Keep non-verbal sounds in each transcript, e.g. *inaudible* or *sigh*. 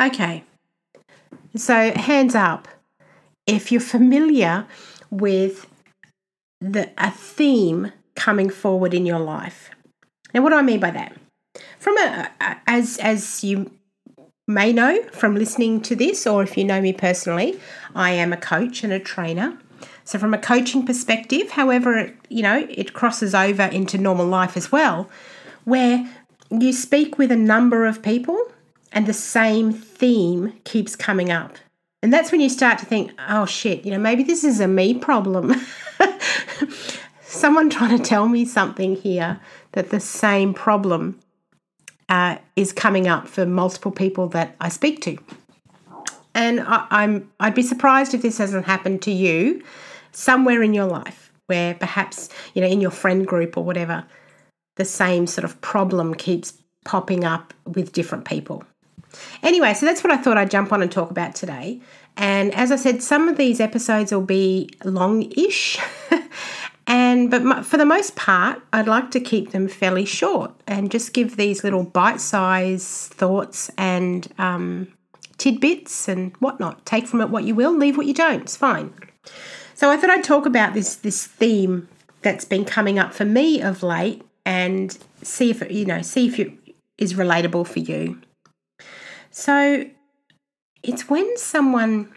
Okay. So, hands up if you're familiar with the a theme coming forward in your life. Now, what do I mean by that? From a, as as you may know from listening to this, or if you know me personally, I am a coach and a trainer. So, from a coaching perspective, however, you know, it crosses over into normal life as well, where you speak with a number of people and the same theme keeps coming up. And that's when you start to think, oh shit, you know, maybe this is a me problem. *laughs* Someone trying to tell me something here that the same problem uh, is coming up for multiple people that I speak to. And I, I'm I'd be surprised if this hasn't happened to you somewhere in your life where perhaps, you know, in your friend group or whatever, the same sort of problem keeps popping up with different people. Anyway, so that's what I thought I'd jump on and talk about today. And as I said, some of these episodes will be long-ish. *laughs* and but for the most part, I'd like to keep them fairly short and just give these little bite-sized thoughts and um, tidbits and whatnot. Take from it what you will, leave what you don't. It's fine. So I thought I'd talk about this this theme that's been coming up for me of late and see if it, you know see if it is relatable for you. So it's when someone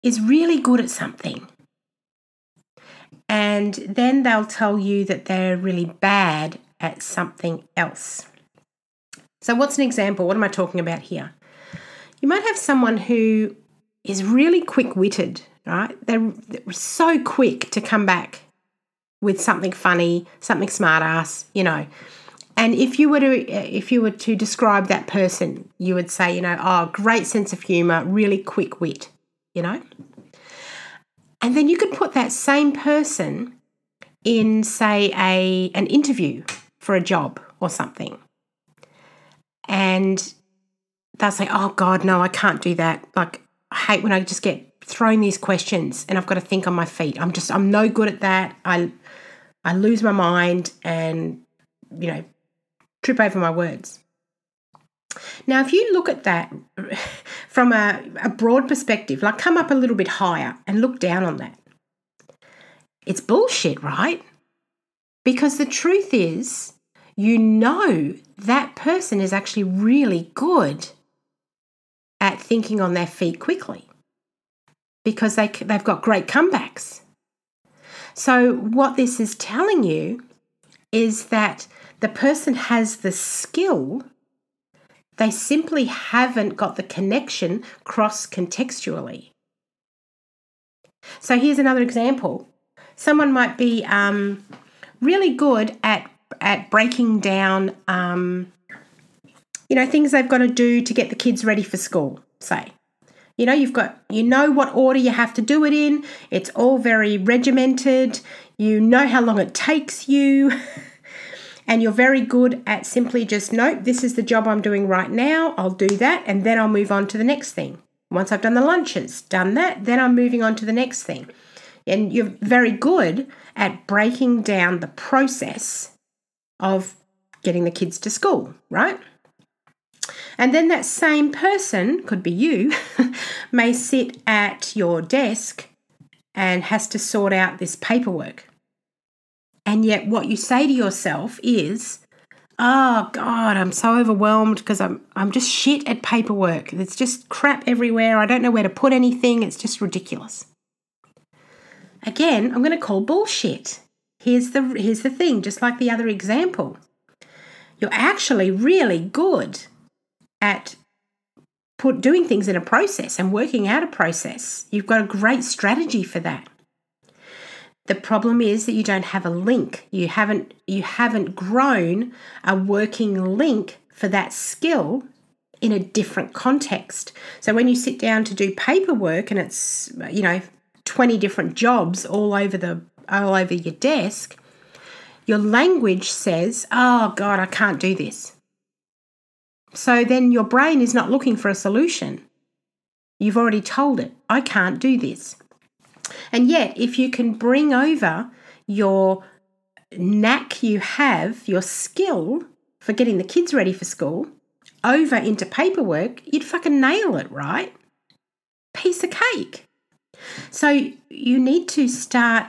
is really good at something and then they'll tell you that they're really bad at something else. So, what's an example? What am I talking about here? You might have someone who is really quick witted, right? They're, they're, so quick to come back with something funny, something smart ass, you know. And if you were to if you were to describe that person, you would say, you know, oh, great sense of humor, really quick wit, you know? And then you could put that same person in say a an interview for a job or something. And they'll say, "Oh god, no, I can't do that. Like I hate when I just get thrown these questions and I've got to think on my feet. I'm just I'm no good at that. I I lose my mind and you know trip over my words. Now, if you look at that *laughs* from a, a broad perspective, like come up a little bit higher and look down on that, it's bullshit, right? Because the truth is, you know that person is actually really good at thinking on their feet quickly because they, they've got great comebacks. So, what this is telling you is that the person has the skill, they simply haven't got the connection cross contextually. So here's another example. Someone might be um, really good at at breaking down, um, you know, things they've got to do to get the kids ready for school. Say, you know, you've got you know what order you have to do it in. It's all very regimented. You know how long it takes you. *laughs* and you're very good at simply just, nope, this is the job I'm doing right now, I'll do that, and then I'll move on to the next thing. Once I've done the lunches, done that, then I'm moving on to the next thing. And you're very good at breaking down the process of getting the kids to school, right? And then that same person, could be you, *laughs* may sit at your desk and has to sort out this paperwork. And yet, what you say to yourself is, oh God, I'm so overwhelmed because I'm, I'm just shit at paperwork. There's just crap everywhere. I don't know where to put anything. It's just ridiculous. Again, I'm going to call bullshit. Here's the, here's the thing, just like the other example. You're actually really good at put doing things in a process and working out a process. You've got a great strategy for that. The problem is that you don't have a link. You haven't you haven't grown a working link for that skill in a different context. So when you sit down to do paperwork and it's you know 20 different jobs all over the all over your desk, your language says, "Oh god, I can't do this." So then your brain is not looking for a solution. You've already told it, "I can't do this." And yet, if you can bring over your knack you have, your skill for getting the kids ready for school, over into paperwork, you'd fucking nail it, right? Piece of cake. So you need to start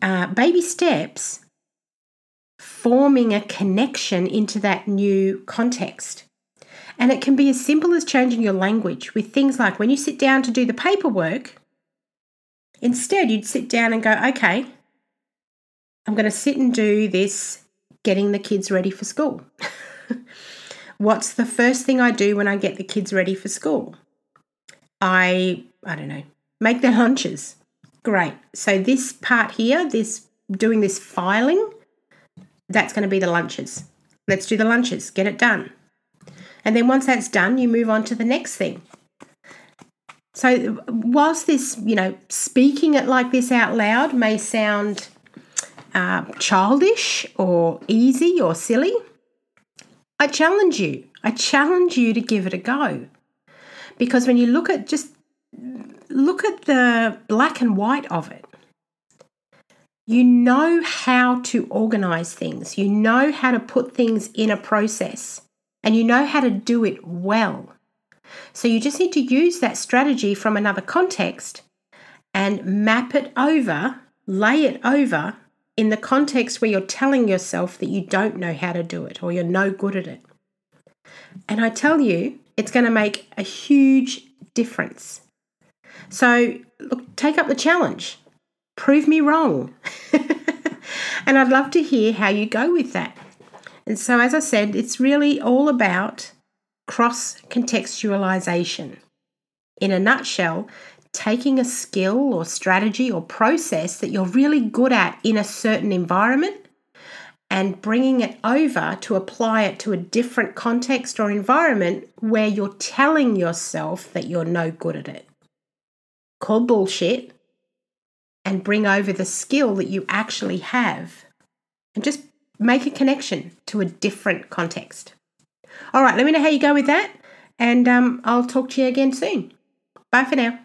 uh, baby steps forming a connection into that new context. And it can be as simple as changing your language with things like when you sit down to do the paperwork, instead you'd sit down and go, okay, I'm going to sit and do this getting the kids ready for school. *laughs* What's the first thing I do when I get the kids ready for school? I, I don't know, make their *laughs* lunches. Great. So this part here, this doing this filing, that's going to be the lunches. Let's do the lunches, get it done. And then once that's done, you move on to the next thing. So, whilst this, you know, speaking it like this out loud may sound uh, childish or easy or silly, I challenge you. I challenge you to give it a go. Because when you look at just look at the black and white of it, you know how to organize things, you know how to put things in a process, and you know how to do it well. So you just need to use that strategy from another context and map it over, lay it over in the context where you're telling yourself that you don't know how to do it or you're no good at it. And I tell you, it's going to make a huge difference. So, look, take up the challenge. Prove me wrong. *laughs* and I'd love to hear how you go with that. And so, as I said, it's really all about cross contextualization. In a nutshell, taking a skill or strategy or process that you're really good at in a certain environment and bringing it over to apply it to a different context or environment where you're telling yourself that you're no good at it. Call bullshit and bring over the skill that you actually have and just make a connection to a different context. All right, let me know how you go with that, and um, I'll talk to you again soon. Bye for now.